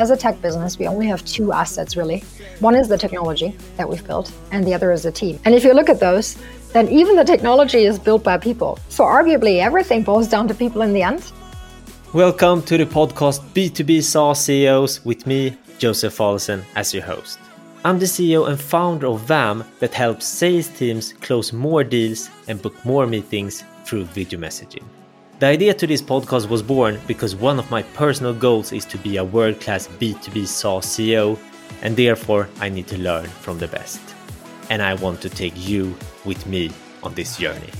as a tech business, we only have two assets really. One is the technology that we've built, and the other is the team. And if you look at those, then even the technology is built by people. So arguably everything boils down to people in the end. Welcome to the podcast B2B SaaS CEOs with me, Josef Fallesen, as your host. I'm the CEO and founder of Vaam that helps sales teams close more deals and book more meetings through video messaging. The idea to this podcast was born because one of my personal goals is to be a world class B2B SaaS CEO, and therefore I need to learn from the best. And I want to take you with me on this journey.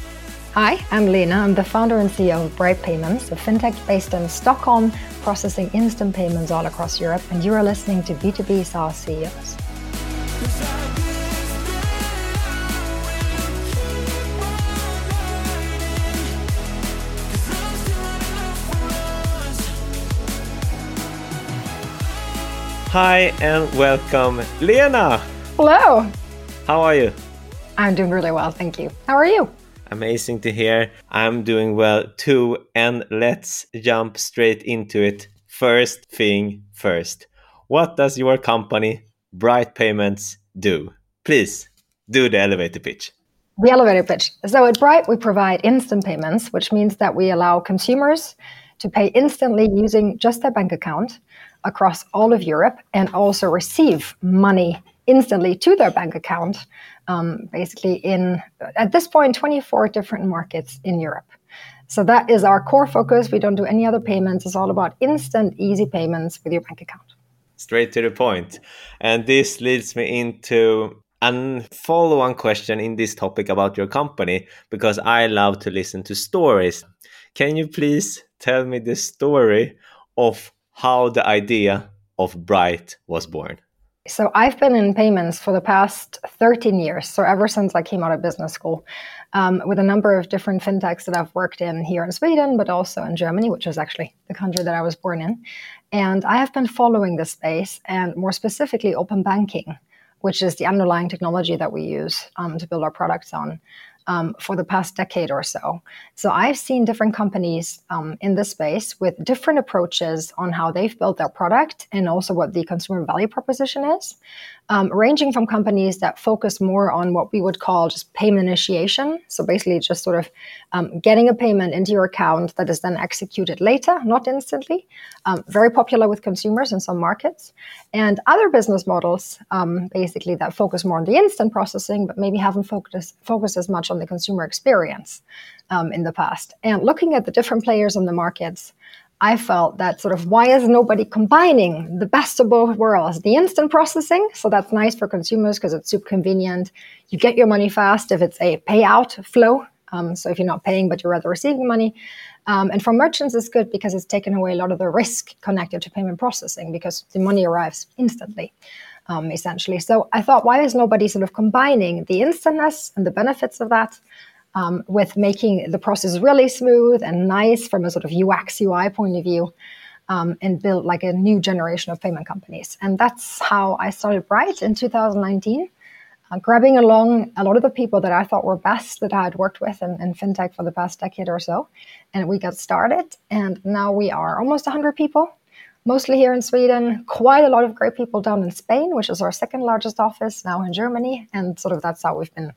Hi, I'm Lena. I'm the founder and CEO of Brite Payments, a fintech based in Stockholm, processing instant payments all across Europe, and you are listening to B2B SaaS CEOs. Hi and welcome, Lena. Hello. How are you? I'm doing really well, thank you. How are you? Amazing to hear. I'm doing well too. And let's jump straight into it. First thing first. What does your company, Brite Payments, do? Please do the elevator pitch. The elevator pitch. So at Brite, we provide instant payments, which means that we allow consumers to pay instantly using just their bank account across all of Europe and also receive money instantly to their bank account, um, basically in, at this point, 24 different markets in Europe. So that is our core focus. We don't do any other payments. It's all about instant, easy payments with your bank account. Straight to the point. And this leads me into a follow on question in this topic about your company because I love to listen to stories. Can you please tell me the story of how the idea of Brite was born. So I've been in payments for the past 13 years. So ever since I came out of business school, um, with a number of different fintechs that I've worked in here in Sweden, but also in Germany, which is actually the country that I was born in. And I have been following this space and more specifically open banking, which is the underlying technology that we use um, to build our products on um, for the past decade or so. So I've seen different companies um, in this space with different approaches on how they've built their product and also what the consumer value proposition is um, ranging from companies that focus more on what we would call just payment initiation. So basically, just sort of um, getting a payment into your account that is then executed later, not instantly. Um, very popular with consumers in some markets. And other business models, um, basically, that focus more on the instant processing, but maybe haven't focused, focused as much on the consumer experience um, in the past. And looking at the different players in the markets, I felt that sort of why is nobody combining the best of both worlds? The instant processing, so that's nice for consumers because it's super convenient. You get your money fast if it's a payout flow. Um, so if you're not paying but you're rather receiving money. Um, and for merchants, it's good because it's taken away a lot of the risk connected to payment processing because the money arrives instantly. Um, essentially. So I thought, why is nobody sort of combining the instantness and the benefits of that um, with making the process really smooth and nice from a sort of UX UI point of view. Um, and build like a new generation of payment companies. And that's how I started Brite in 2019, uh, grabbing along a lot of the people that I thought were best that I had worked with in, in, fintech for the past decade or so. And we got started, and now we are almost 100 people, mostly here in Sweden, quite a lot of great people down in Spain, which is our second largest office, now in Germany. And sort of that's how we've been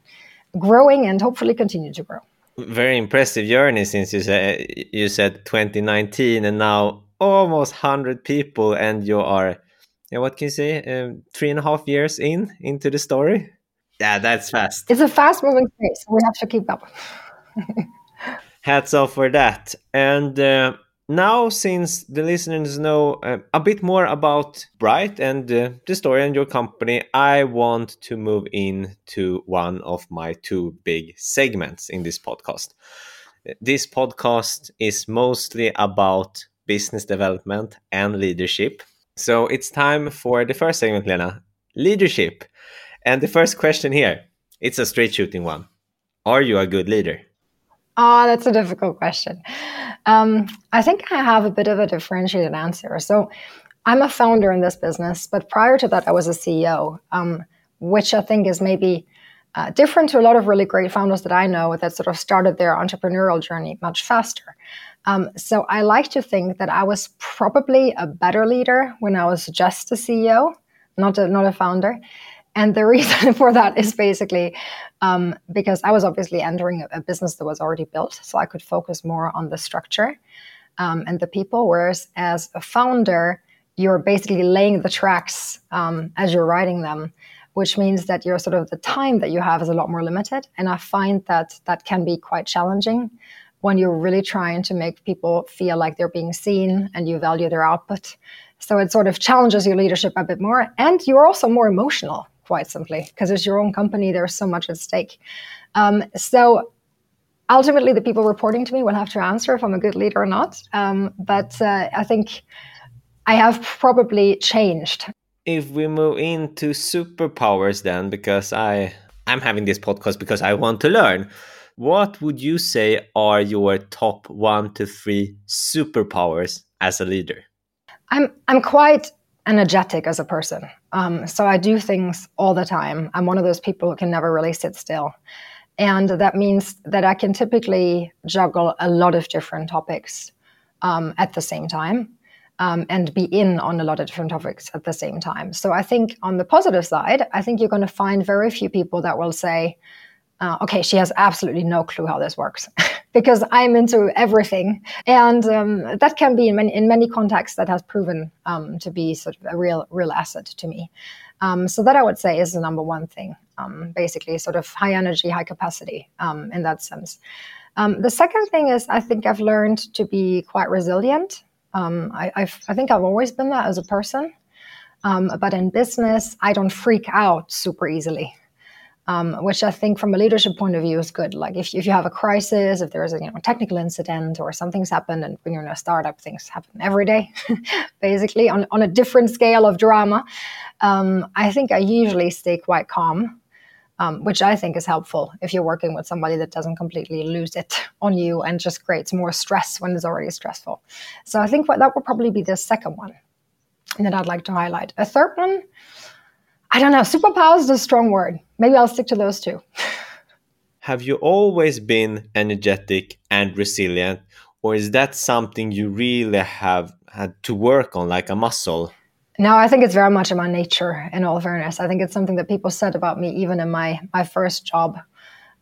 growing and hopefully continue to grow. Very impressive journey since you said you said 2019 and now almost 100 people and you are yeah, what can you say um, three and a half years in into the story? Yeah that's fast. It's a fast moving space we have to keep up. Hats off for that. And uh, now, since the listeners know uh, a bit more about Brite and uh, the story and your company, I want to move into one of my two big segments in this podcast. This podcast is mostly about business development and leadership. So it's time for the first segment, Lena leadership. And the first question here it's a straight shooting one Are you a good leader? Oh, that's a difficult question. Um, I think I have a bit of a differentiated answer. So, I'm a founder in this business, but prior to that, I was a CEO, um, which I think is maybe Uh, different to a lot of really great founders that I know that sort of started their entrepreneurial journey much faster. Um, so I like to think that I was probably a better leader when I was just a CEO, not a, not a founder. And the reason for that is basically um, because I was obviously entering a, business that was already built, so I could focus more on the structure um, and the people. Whereas as a founder, you're basically laying the tracks um, as you're writing them, which means that your sort of the time that you have is a lot more limited. And I find that that can be quite challenging when you're really trying to make people feel like they're being seen and you value their output. So it sort of challenges your leadership a bit more. And you're also more emotional, quite simply, because it's your own company, there's so much at stake. Um, so ultimately, the people reporting to me will have to answer if I'm a good leader or not. Um, but uh, I think I have probably changed. If we move into superpowers, then, because I I'm having this podcast because I want to learn. What would you say are your top one to three superpowers as a leader? I'm I'm quite energetic as a person. Um, so I do things all the time. I'm one of those people who can never really sit still. And that means that I can typically juggle a lot of different topics um, at the same time um, and be in on a lot of different topics at the same time. So I think on the positive side, I think you're going to find very few people that will say, uh, okay, she has absolutely no clue how this works because I'm into everything. And um, that can be in many, in many contexts that has proven um, to be sort of a real, real asset to me. Um, so that I would say is the number one thing, um, basically sort of high energy, high capacity um, in that sense. Um, the second thing is I think I've learned to be quite resilient. I, I think I've always been that as a person. but in business, I don't freak out super easily um, which I think from a leadership point of view is good. Like if, if you have a crisis, if there's a you know, technical incident or something's happened, and when you're in a startup, things happen every day, basically on, on a different scale of drama. Um, I think I usually stay quite calm, um, which I think is helpful if you're working with somebody that doesn't completely lose it on you and just creates more stress when it's already stressful. So I think that would probably be the second one that I'd like to highlight. A third one, I don't know. Superpowers is a strong word. Maybe I'll stick to those two. Have you always been energetic and resilient, or is that something you really have had to work on, like a muscle? No, I think it's very much in my nature. In all fairness, I think it's something that people said about me even in my my first job.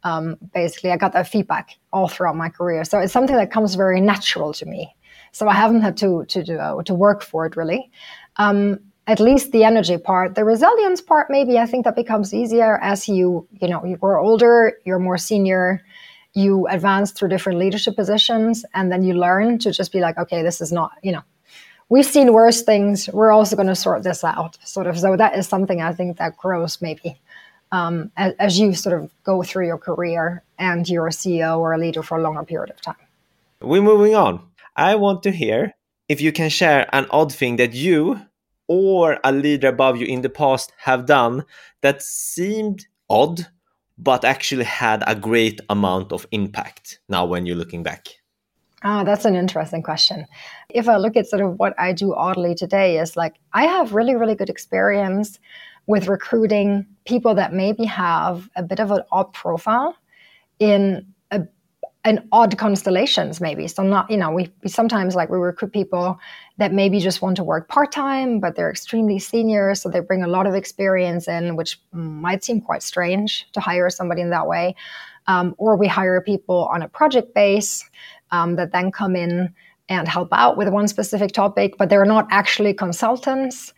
Um, basically, I got that feedback all throughout my career, so it's something that comes very natural to me. So I haven't had to to do, uh, to work for it really. Um, at least the energy part. The resilience part maybe i think that becomes easier as you you know you grow older you're more senior you advance through different leadership positions and then you learn to just be like okay this is not you know. We've seen worse things. We're also going to sort this out sort of. So that is something i think that grows maybe um, as, as you sort of go through your career and you're a ceo or a leader for a longer period of time. We're moving on. I want to hear if you can share an odd thing that you or a leader above you in the past have done that seemed odd but actually had a great amount of impact now when you're looking back? Oh, that's an interesting question. If I look at sort of what I do oddly today, is like I have really, really good experience with recruiting people that maybe have a bit of an odd profile in an odd constellations maybe. So not you know we, we sometimes like we recruit people that maybe just want to work part-time but they're extremely senior so they bring a lot of experience in which might seem quite strange to hire somebody in that way. Um, or we hire people on a project base um, that then come in and help out with one specific topic but they're not actually consultants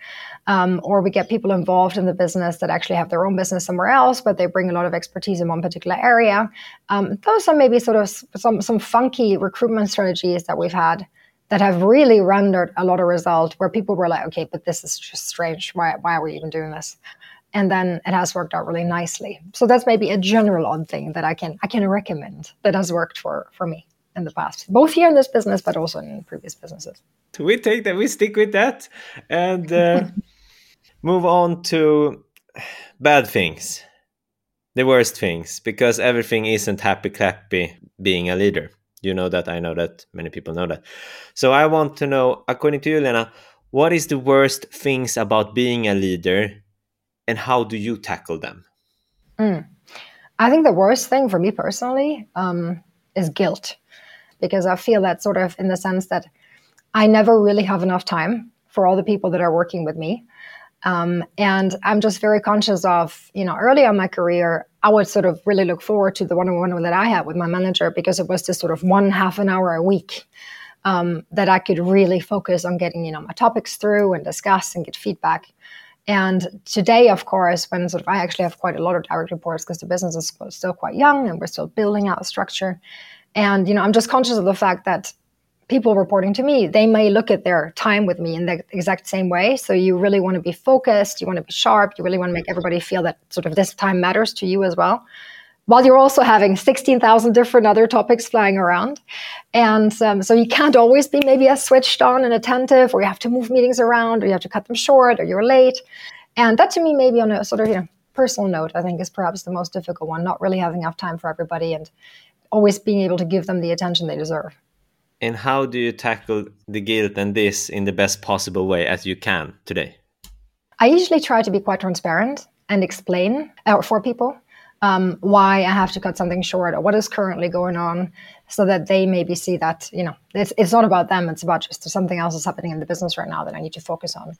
um, or we get people involved in the business that actually have their own business somewhere else, but they bring a lot of expertise in one particular area. Um, those are maybe sort of some some funky recruitment strategies that we've had that have really rendered a lot of result where people were like, okay, but this is just strange. Why why are we even doing this? And then it has worked out really nicely. So that's maybe a general odd thing that I can I can recommend that has worked for for me in the past, both here in this business, but also in previous businesses. We take that, we stick with that, and uh, move on to bad things, the worst things, because everything isn't happy clappy being a leader. You know that, I know that, many people know that. So I want to know, according to you, Lena, what is the worst things about being a leader and how do you tackle them? Mm. I think the worst thing for me personally um, is guilt, because I feel that sort of in the sense that I never really have enough time for all the people that are working with me. Um, and I'm just very conscious of, you know, early in my career, I would sort of really look forward to the one on one that I had with my manager because it was this sort of one half an hour a week um, that I could really focus on getting, you know, my topics through and discuss and get feedback. And today, of course, when sort of I actually have quite a lot of direct reports because the business is still quite young and we're still building out a structure. And you know, I'm just conscious of the fact that people reporting to me, they may look at their time with me in the exact same way. So you really want to be focused, you want to be sharp, you really want to make everybody feel that sort of this time matters to you as well while you're also having 16,000 different other topics flying around. And um, so you can't always be maybe as switched on and attentive, or you have to move meetings around, or you have to cut them short, or you're late. And that to me, maybe on a sort of you know personal note, I think is perhaps the most difficult one, not really having enough time for everybody and always being able to give them the attention they deserve. And how do you tackle the guilt and this in the best possible way as you can today? I usually try to be quite transparent and explain uh, for people um, why I have to cut something short or what is currently going on so that they maybe see that, you know, it's, it's not about them. It's about just something else is happening in the business right now that I need to focus on.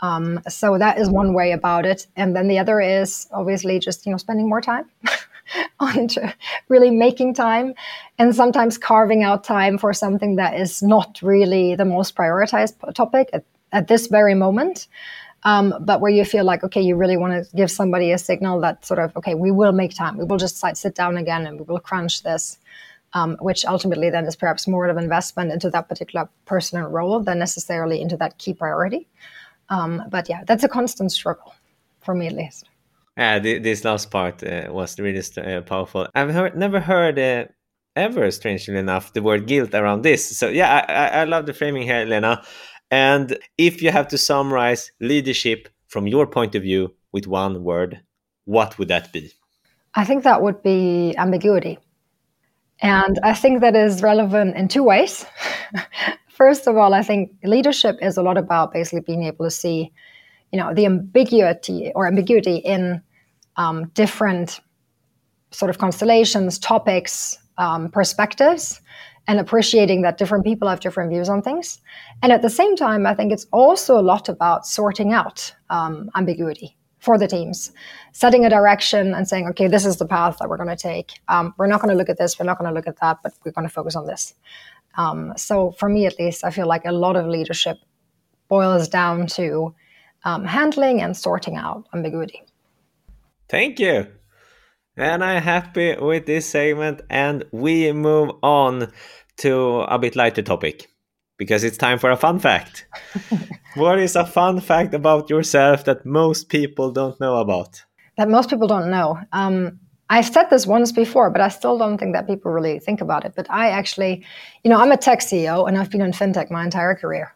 Um, so that is one way about it. And then the other is obviously just, you know, spending more time on really making time and sometimes carving out time for something that is not really the most prioritized topic at, at this very moment. Um, but where you feel like okay you really want to give somebody a signal that sort of okay we will make time. We will just sit down again and we will crunch this um, which ultimately then is perhaps more of an investment into that particular person and role than necessarily into that key priority. Um, but yeah that's a constant struggle for me at least yeah this last part uh, was really uh, powerful i've heard, never heard uh, ever strangely enough the word guilt around this so yeah i, I love the framing here lena and if you have to summarize leadership from your point of view with one word, what would that be? I think that would be ambiguity. And I think that is relevant in two ways. First of all, I think leadership is a lot about basically being able to see, you know, the ambiguity or ambiguity in um, different sort of constellations, topics, um, perspectives, and appreciating that different people have different views on things. And at the same time, I think it's also a lot about sorting out um, ambiguity for the teams, setting a direction and saying, okay, this is the path that we're going to take. Um, we're not going to look at this, we're not going to look at that, but we're going to focus on this. Um, so for me, at least, I feel like a lot of leadership boils down to um, handling and sorting out ambiguity. Thank you. And I'm happy with this segment, and we move on to a bit lighter topic because it's time for a fun fact. what is a fun fact about yourself that most people don't know about? That most people don't know. Um, I've said this once before, but I still don't think that people really think about it. But I actually, you know, I'm a tech CEO and I've been in fintech my entire career.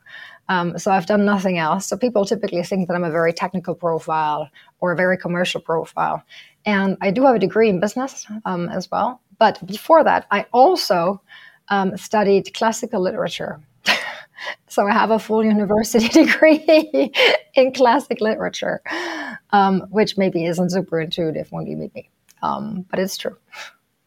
Um, so I've done nothing else. So people typically think that I'm a very technical profile or a very commercial profile. And I do have a degree in business um, as well. But before that, I also um, studied classical literature. so I have a full university degree in classic literature, um, which maybe isn't super intuitive when you meet me, um, but it's true.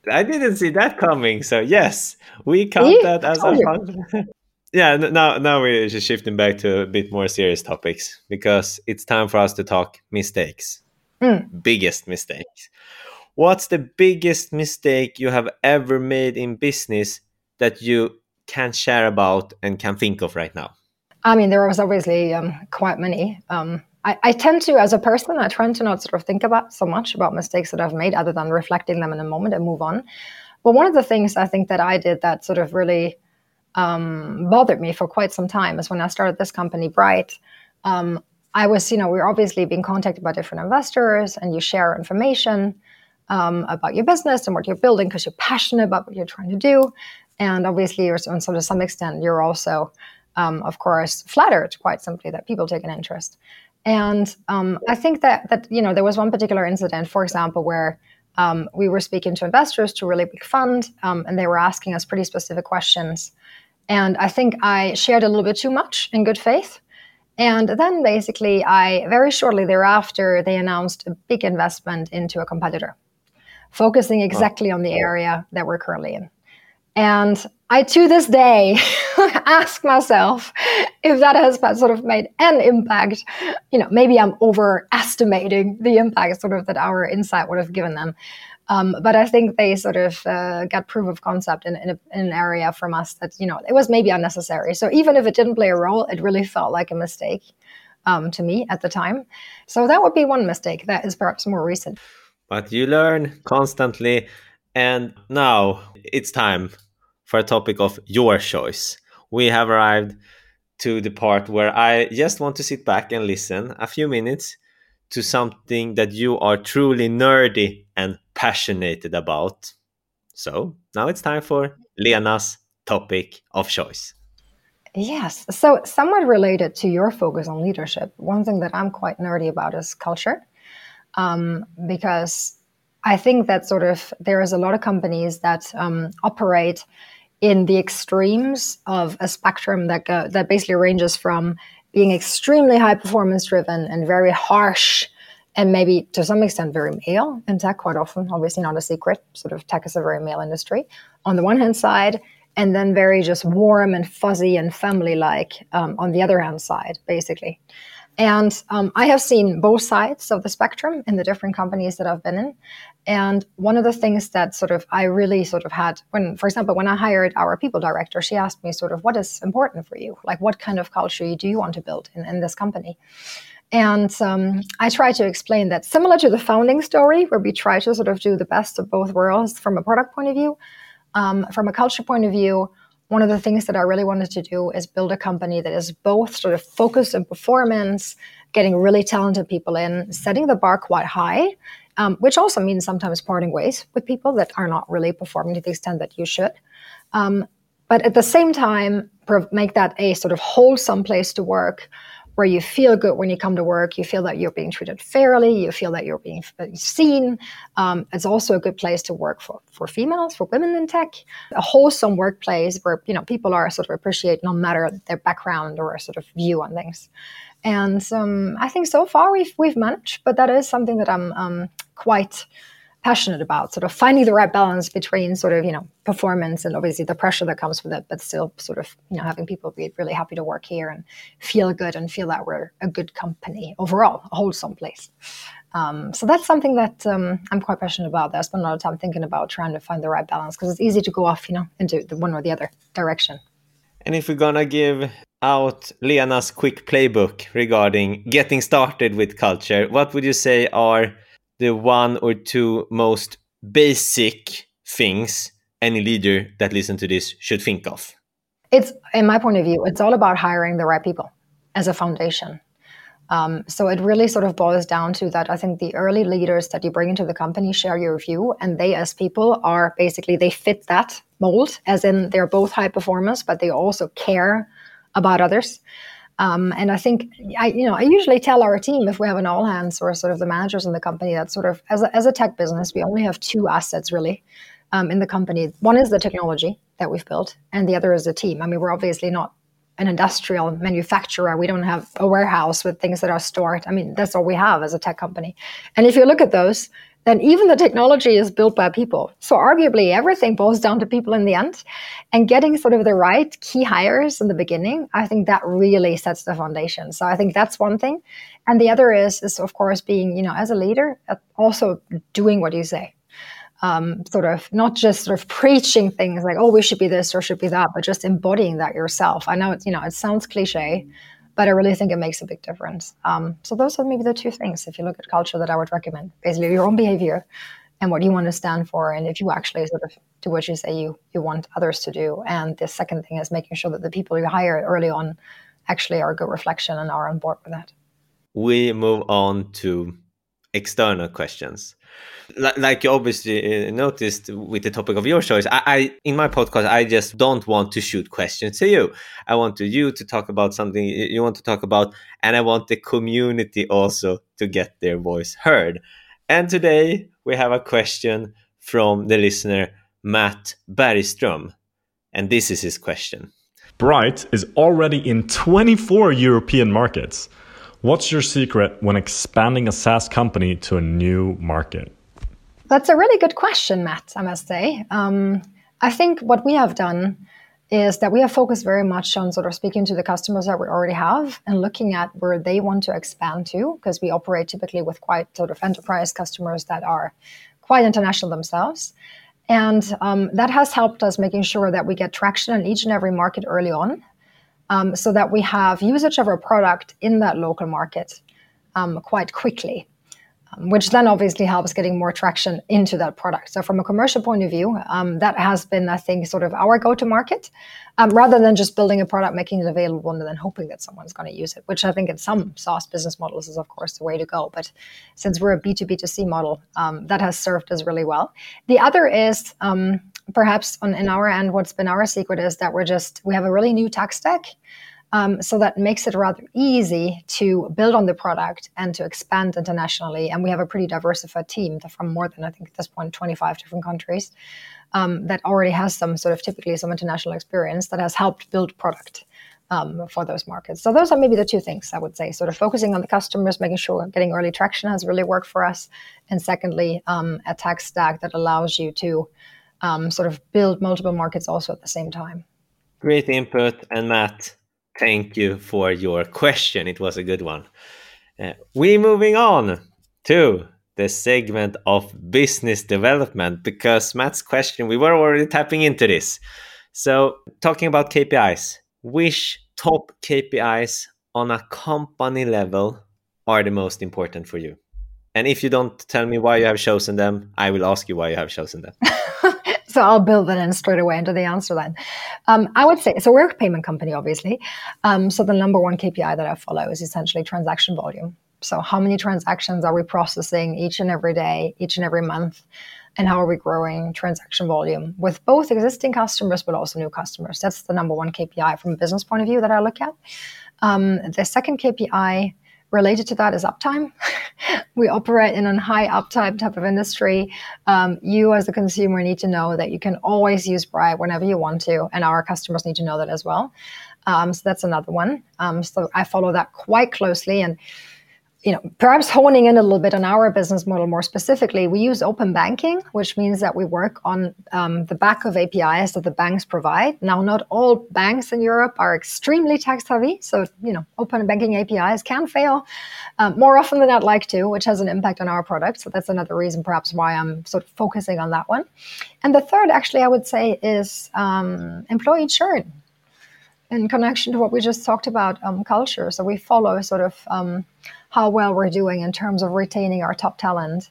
I didn't see that coming. So yes, we count that as a fun. yeah, now now we're just shifting back to a bit more serious topics because it's time for us to talk mistakes. Mm. Biggest mistakes. What's the biggest mistake you have ever made in business that you can share about and can think of right now? I mean, there was obviously um, quite many. Um, I, I, tend to, as a person, I tend to not sort of think about so much about mistakes that I've made, other than reflecting them in a moment and move on. But one of the things I think that I did that sort of really um, bothered me for quite some time is when I started this company, Brite. Um, I was, you know, we are obviously being contacted by different investors, and you share information um, about your business and what you're building because you're passionate about what you're trying to do. And obviously, you're, so to some extent, you're also, um, of course, flattered quite simply that people take an interest. And um, I think that that you know there was one particular incident, for example, where um, we were speaking to investors to a really big fund, um, and they were asking us pretty specific questions. And I think I shared a little bit too much in good faith. And then basically, I very shortly thereafter, they announced a big investment into a competitor. focusing exactly on the area that we're currently in. And I, to this day, ask myself if that has sort of made an impact. You know, maybe I'm overestimating the impact sort of that our insight would have given them. Um, but I think they sort of uh, got proof of concept in, in, a, in, an area from us that, you know, it was maybe unnecessary. So even if it didn't play a role, it really felt like a mistake um, to me at the time. So that would be one mistake that is perhaps more recent. But you learn constantly. And now it's time for a topic of your choice. We have arrived to the part where I just want to sit back and listen a few minutes to something that you are truly nerdy passionate about. So now it's time for Lena's topic of choice. Yes. So, somewhat related to your focus on leadership, one thing that I'm quite nerdy about is culture. Um, because I think that sort of there is a lot of companies that um, operate in the extremes of a spectrum that go, that basically ranges from being extremely high performance driven and very harsh and maybe to some extent very male in tech quite often obviously not a secret sort of tech is a very male industry on the one hand side and then very just warm and fuzzy and family like um, on the other hand side basically and um, I have seen both sides of the spectrum in the different companies that I've been in. And one of the things that sort of I really sort of had when, for example, when I hired our people director, she asked me sort of what is important for you? Like, what kind of culture do you want to build in, in this company? And um, I try to explain that similar to the founding story, where we try to sort of do the best of both worlds from a product point of view, um, from a culture point of view, one of the things that I really wanted to do is build a company that is both sort of focused on performance, getting really talented people in, setting the bar quite high, um, which also means sometimes parting ways with people that are not really performing to the extent that you should. Um, but at the same time, make that a sort of wholesome place to work where you feel good when you come to work, you feel that you're being treated fairly, you feel that you're being seen. Um, it's also a good place to work for, for females, for women in tech, a wholesome workplace where you know people are sort of appreciated no matter their background or sort of view on things. And um, I think so far we've we've managed, but that is something that I'm um, quite passionate about sort of finding the right balance between sort of you know performance and obviously the pressure that comes with it but still sort of you know having people be really happy to work here and feel good and feel that we're a good company overall a wholesome place. Um, so that's something that um, i'm quite passionate about. That i spend a lot of time thinking about trying to find the right balance because it's easy to go off you know into the one or the other direction. And if we're gonna give out lena's quick playbook regarding getting started with culture what would you say are the one or two most basic things any leader that listen to this should think of? It's, in my point of view, it's all about hiring the right people as a foundation. Um, so it really sort of boils down to that. I think the early leaders that you bring into the company share your view, and they, as people, are basically they fit that mold, as in they're both high performers, but they also care about others. Um, and I think I, you know, I usually tell our team if we have an all hands or sort of the managers in the company that sort of as a, as a tech business, we only have two assets really um, in the company. One is the technology that we've built, and the other is the team. I mean, we're obviously not an industrial manufacturer. We don't have a warehouse with things that are stored. I mean, that's all we have as a tech company. And if you look at those, then even the technology is built by people. So arguably everything boils down to people in the end. And getting sort of the right key hires in the beginning, I think that really sets the foundation. So I think that's one thing. And the other is is of course being, you know, as a leader, uh, also doing what you say. Um, sort of not just sort of preaching things like, oh, we should be this or should be that, but just embodying that yourself. I know it's, you know, it sounds cliche, but I really think it makes a big difference. Um, so those are maybe the two things if you look at culture that I would recommend. Basically, your own behavior and what you want to stand for, and if you actually sort of do what you say you you want others to do. And the second thing is making sure that the people you hire early on actually are a good reflection and are on board with that. We move on to external questions like you obviously uh, noticed with the topic of your choice I, I, in my podcast i just don't want to shoot questions to you. I want to you to talk about something you want to talk about and i want the community also to get their voice heard. And today we have a question from the listener matt bergstrom and this is his question. Brite is already in 24 european markets what's your secret when expanding a saas company to a new market That's a really good question, Matt, I must say. Um, I think what we have done is that we have focused very much on sort of speaking to the customers that we already have and looking at where they want to expand to, because we operate typically with quite sort of enterprise customers that are quite international themselves. And um, that has helped us making sure that we get traction in each and every market early on um, so that we have usage of our product in that local market um, quite quickly um, which then obviously helps getting more traction into that product. So, from a commercial point of view, um, that has been, I think, sort of our go to market um, rather than just building a product, making it available, and then hoping that someone's going to use it, which I think in some SaaS business models is, of course, the way to go. But since we're a B2B2C model, that has served us really well. The other is, perhaps on in our end, what's been our secret is that we're just, we have a really new tech stack. Um, so that makes it rather easy to build on the product and to expand internationally. And we have a pretty diversified team from more than, I think, at this point, 25 different countries um, that already has some sort of typically some international experience that has helped build product. Um, for those markets. So those are maybe the two things I would say. Sort of focusing on the customers, making sure getting early traction has really worked for us, and secondly, um, a tech stack that allows you to um, sort of build multiple markets also at the same time. Great input, and Matt, Thank you for your question. It was a good one. Uh, we moving on to the segment of business development because Matt's question, we were already tapping into this. So, talking about KPIs, which top KPIs on a company level are the most important for you? And if you don't tell me why you have chosen them, I will ask you why you have chosen them. so I'll build that in straight away into the answer then. Um, I would say, so we're a payment company, obviously. Um, so the number one KPI that I follow is essentially transaction volume. So how many transactions are we processing each and every day, each and every month? And how are we growing transaction volume with both existing customers, but also new customers? That's the number one KPI from a business point of view that I look at. Um, the second KPI related to that is uptime. we operate in a high uptime type of industry. Um, you, as a consumer, need to know that you can always use Brite whenever you want to, and our customers need to know that as well. Um, so that's another one. Um, so I follow that quite closely, and you know, perhaps honing in a little bit on our business model more specifically, we use open banking, which means that we work on um, the back of APIs that the banks provide. Now, not all banks in Europe are extremely tech savvy, so you know, open banking APIs can fail um, more often than I'd like to, which has an impact on our product. So that's another reason, perhaps, why I'm sort of focusing on that one. And the third, actually, I would say, is um, employee churn in connection to what we just talked about um, culture. So we follow sort of um, how well we're doing in terms of retaining our top talent.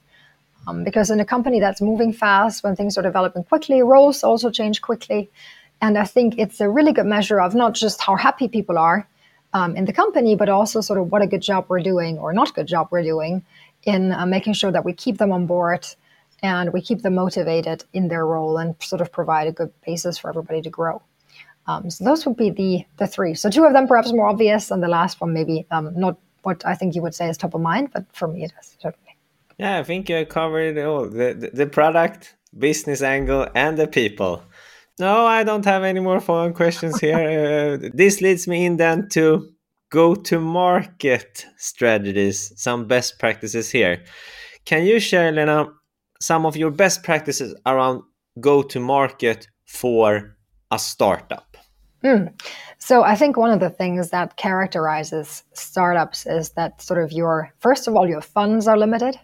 Um, because in a company that's moving fast, when things are developing quickly, roles also change quickly. And I think it's a really good measure of not just how happy people are um, in the company, but also sort of what a good job we're doing or not good job we're doing in uh, making sure that we keep them on board and we keep them motivated in their role and sort of provide a good basis for everybody to grow. Um, so those would be the the three. So two of them perhaps more obvious, and the last one maybe um, not what I think you would say is top of mind, but for me it is certainly. Yeah, I think you covered all the, the, the product, business angle, and the people. No, I don't have any more follow questions here. uh, this leads me in then to go to market strategies, some best practices here. Can you share, Lena, some of your best practices around go to market for a startup? Mm. So I think one of the things that characterizes startups is that sort of your first of all your funds are limited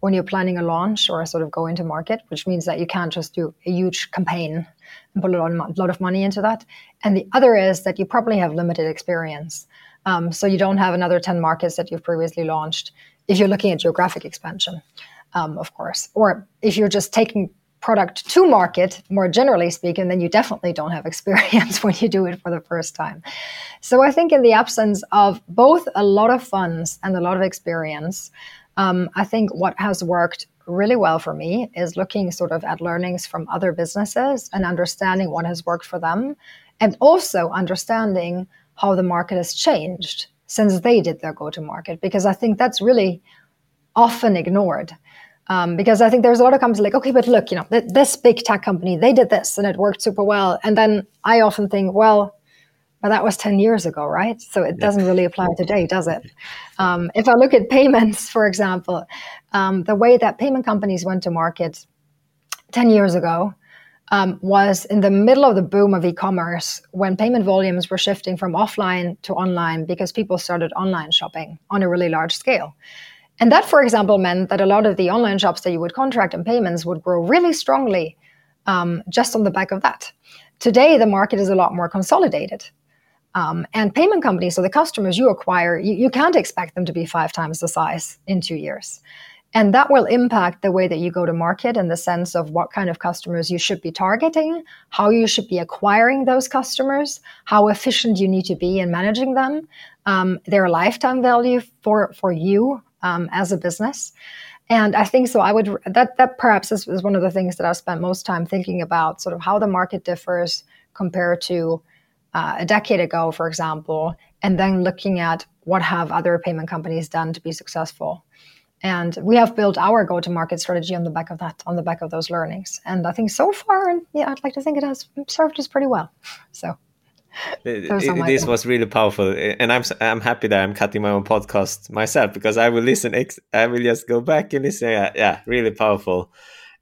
when you're planning a launch or sort of go into market, which means that you can't just do a huge campaign and put a lot, of, money into that. And the other is that you probably have limited experience. Um, so you don't have another 10 markets that you've previously launched if you're looking at geographic expansion, um, of course. Or if you're just taking product to market, more generally speaking, then you definitely don't have experience when you do it for the first time. So I think in the absence of both a lot of funds and a lot of experience, um, I think what has worked really well for me is looking sort of at learnings from other businesses and understanding what has worked for them, and also understanding how the market has changed since they did their go to market, because I think that's really often ignored. Um, because I think there's a lot of companies like, okay, but look, you know, th- this big tech company, they did this and it worked super well. And then I often think, well, but that was 10 years ago, right? So it doesn't really apply today, does it? Um, if I look at payments, for example, um, the way that payment companies went to market 10 years ago um, was in the middle of the boom of e commerce when payment volumes were shifting from offline to online because people started online shopping on a really large scale. And that, for example, meant that a lot of the online shops that you would contract in payments would grow really strongly um, just on the back of that. Today, the market is a lot more consolidated. Um, and payment companies, so the customers you acquire, you, you can't expect them to be five times the size in two years. And that will impact the way that you go to market in the sense of what kind of customers you should be targeting, how you should be acquiring those customers, how efficient you need to be in managing them, um, their lifetime value for, for you um, as a business. And I think so. I would that that perhaps is, is one of the things that I've spent most time thinking about, sort of how the market differs compared to uh, a decade ago, for example, and then looking at what have other payment companies done to be successful. And we have built our go-to-market strategy on the back of that, on the back of those learnings. And I think so far, yeah, I'd like to think it has served us pretty well. So this was really powerful, and I'm I'm happy that I'm cutting my own podcast myself because I will listen. I will just go back and listen. Yeah, yeah really powerful.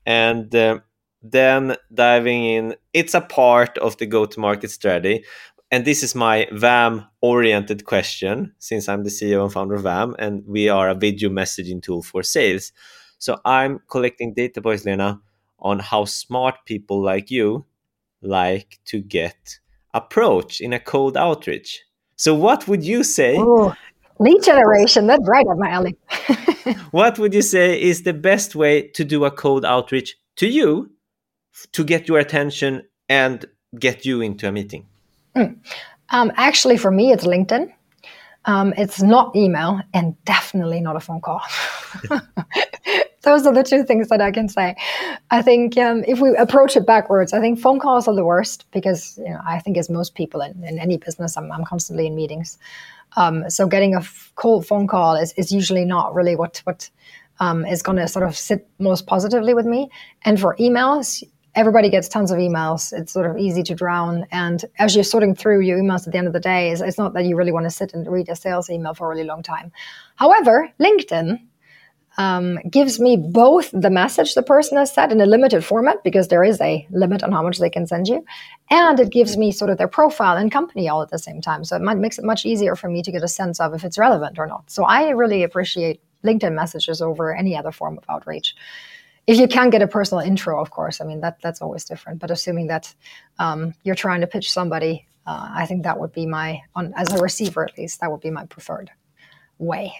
And uh, then diving in, it's a part of the go-to-market strategy. And this is my Vaam oriented question since I'm the CEO and founder of Vaam, and we are a video messaging tool for sales. So I'm collecting data points, Lena, on how smart people like you like to get approach in a cold outreach. So, what would you say? Ooh, lead generation, that's right up my alley. what would you say is the best way to do a cold outreach to you to get your attention and get you into a meeting? Mm. Um, actually, for me, it's LinkedIn. Um, it's not email and definitely not a phone call. Those are the two things that I can say. I think um, if we approach it backwards, I think phone calls are the worst because you know, I think, as most people in, in any business, I'm, I'm constantly in meetings. Um, so getting a f- cold phone call is, is usually not really what what um, is going to sort of sit most positively with me. And for emails, everybody gets tons of emails. It's sort of easy to drown. And as you're sorting through your emails at the end of the day, it's, it's not that you really want to sit and read a sales email for a really long time. However, LinkedIn um, gives me both the message the person has said in a limited format because there is a limit on how much they can send you, and it gives me sort of their profile and company all at the same time. So it might, makes it much easier for me to get a sense of if it's relevant or not. So I really appreciate LinkedIn messages over any other form of outreach if you can get a personal intro, of course, I mean that that's always different. But assuming that um, you're trying to pitch somebody, uh, I think that would be my on as a receiver at least that would be my preferred way.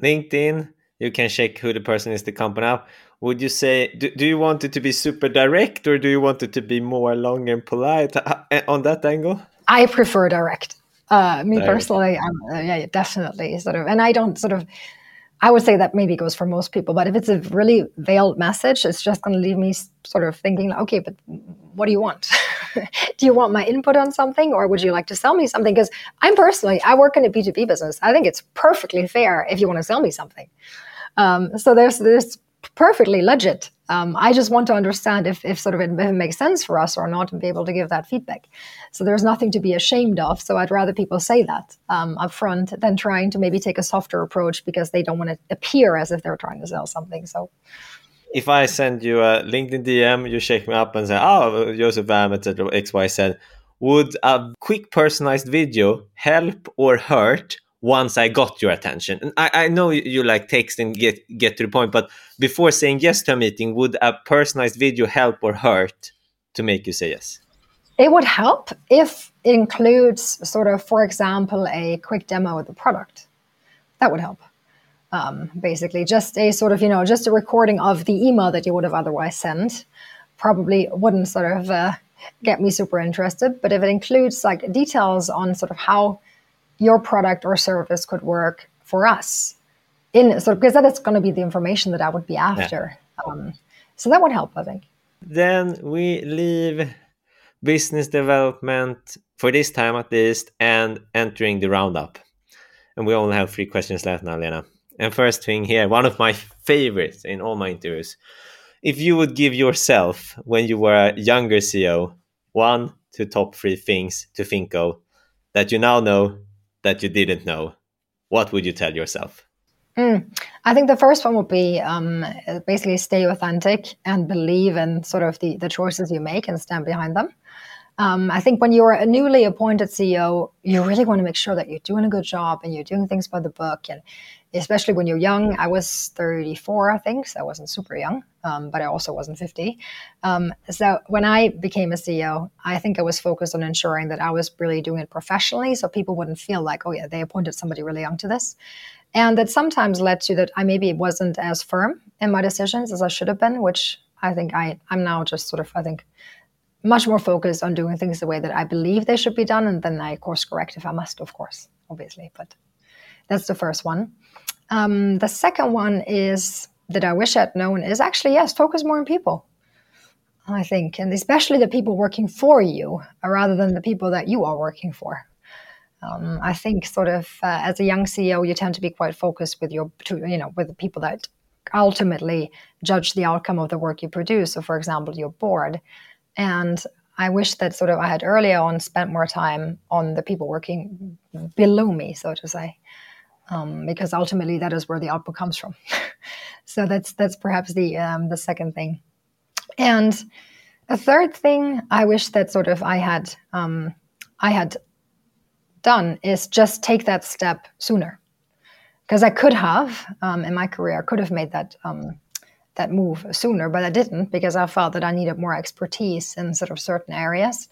LinkedIn, you can check who the person is, the company. Now, would you say do, do you want it to be super direct or do you want it to be more long and polite uh, uh, on that angle? I prefer direct. Uh, me direct. personally, uh, yeah, definitely sort of, and I don't sort of I would say that maybe goes for most people, but if it's a really veiled message, it's just going to leave me sort of thinking, okay, but what do you want? do you want my input on something or would you like to sell me something? Because I'm personally, I work in a B2B business. I think it's perfectly fair if you want to sell me something. Um, so there's, there's perfectly legit. Um, I just want to understand if, if sort of it, if it makes sense for us or not and be able to give that feedback. So there's nothing to be ashamed of. So I'd rather people say that um, up front than trying to maybe take a softer approach because they don't want to appear as if they're trying to sell something. So if I send you a LinkedIn DM, you shake me up and say, "Oh, Josef Vaam, etc." X, Y, Z. Would a quick personalized video help or hurt once I got your attention. And I, I know you, like text and get get to the point, but before saying yes to a meeting, would a personalized video help or hurt to make you say yes? It would help if it includes sort of, for example, a quick demo of the product. That would help. Um, basically, just a sort of, you know, just a recording of the email that you would have otherwise sent probably wouldn't sort of uh, get me super interested. But if it includes like details on sort of how your product or service could work for us in so because that is going to be the information that I would be after. Yeah. Um, so that would help, I think. Then we leave business development for this time at least and entering the roundup. And we only have three questions left now, Lena. And first thing here, one of my favorites in all my interviews. If you would give yourself, when you were a younger CEO, one to top three things to think of that you now know that you didn't know, what would you tell yourself? Mm. I think the first one would be um, basically stay authentic and believe in sort of the, the choices you make and stand behind them. Um, I think when you're a newly appointed CEO, you really want to make sure that you're doing a good job and you're doing things by the book. And especially when you're young, I was 34, I think, so I wasn't super young, um, but I also wasn't 50. Um, so when I became a CEO, I think I was focused on ensuring that I was really doing it professionally so people wouldn't feel like, oh, yeah, they appointed somebody really young to this. And that sometimes led to that I maybe wasn't as firm in my decisions as I should have been, which I think I, I'm now just sort of, I think, much more focused on doing things the way that I believe they should be done, and then I course correct if I must, of course, obviously. But that's the first one. Um, the second one is that I wish I'd known is actually yes, focus more on people. I think, and especially the people working for you, rather than the people that you are working for. Um, I think, sort of, uh, as a young CEO, you tend to be quite focused with your, you know, with the people that ultimately judge the outcome of the work you produce. So, for example, your board. And I wish that sort of I had earlier on spent more time on the people working below me, so to say, um, because ultimately that is where the output comes from. so that's that's perhaps the um, the second thing, and a third thing I wish that sort of I had um, I had done is just take that step sooner, because I could have um, in my career I could have made that um, that move sooner, but I didn't because I felt that I needed more expertise in sort of certain areas.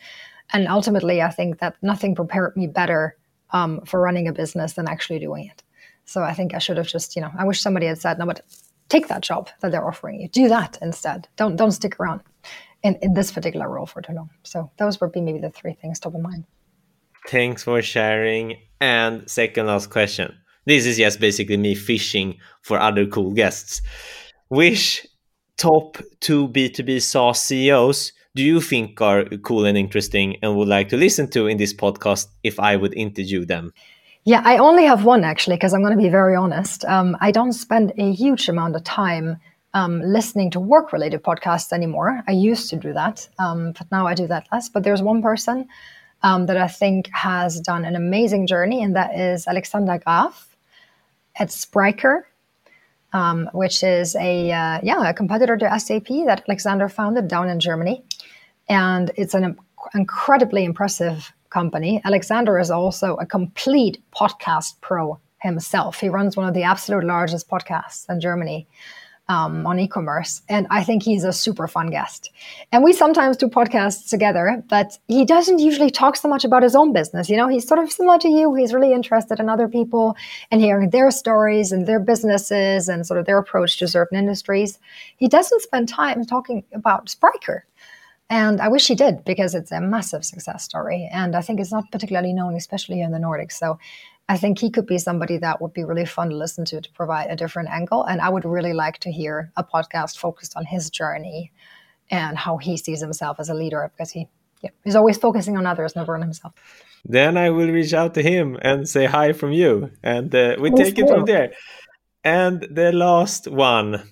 And ultimately, I think that nothing prepared me better um, for running a business than actually doing it. So I think I should have just, you know, I wish somebody had said, no, but take that job that they're offering you. Do that instead. Don't don't stick around in, in this particular role for too long. So those would be maybe the three things top of mind. Thanks for sharing. And second last question. This is just basically me fishing for other cool guests. Which top two B2B SaaS CEOs do you think are cool and interesting and would like to listen to in this podcast if I would interview them? Yeah, I only have one actually, because I'm going to be very honest. Um, I don't spend a huge amount of time um, listening to work related podcasts anymore. I used to do that, um, but now I do that less. But there's one person um, that I think has done an amazing journey, and that is Alexander Graf at Spryker um, which is a uh, yeah a competitor to SAP that Alexander founded down in Germany, and it's an incredibly impressive company. Alexander is also a complete podcast pro himself. He runs one of the absolute largest podcasts in Germany um, on e-commerce, and I think he's a super fun guest. And we sometimes do podcasts together, but he doesn't usually talk so much about his own business. You know, he's sort of similar to you. He's really interested in other people and hearing their stories and their businesses and sort of their approach to certain industries. He doesn't spend time talking about Spryker. And I wish he did because it's a massive success story. And I think it's not particularly known, especially in the Nordics. So I think he could be somebody that would be really fun to listen to to provide a different angle. And I would really like to hear a podcast focused on his journey and how he sees himself as a leader because he yeah, he's always focusing on others, never on himself. Then I will reach out to him and say hi from you, and uh, we take it from there. And the last one,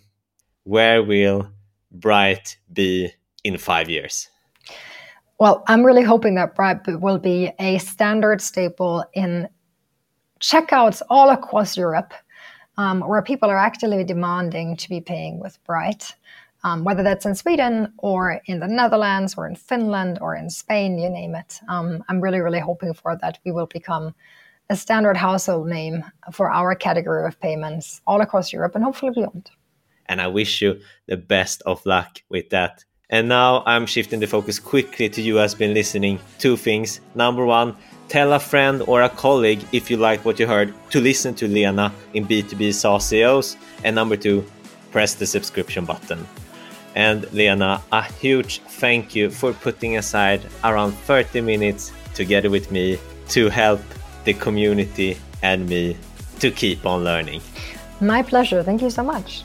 where will Brite be in five years? Well, I'm really hoping that Brite will be a standard staple in checkouts all across Europe um, where people are actively demanding to be paying with Brite, um, whether that's in Sweden or in the Netherlands or in Finland or in Spain, you name it. Um, I'm really, really hoping for that we will become a standard household name for our category of payments all across Europe and hopefully beyond. And I wish you the best of luck with that. And now I'm shifting the focus quickly to you has been listening. Two things. Number one, Tell a friend or a colleague if you like what you heard to listen to Lena in B2B SaaS CEOs. And number two, press the subscription button. And Lena, a huge thank you for putting aside around 30 minutes together with me to help the community and me to keep on learning. My pleasure. Thank you so much.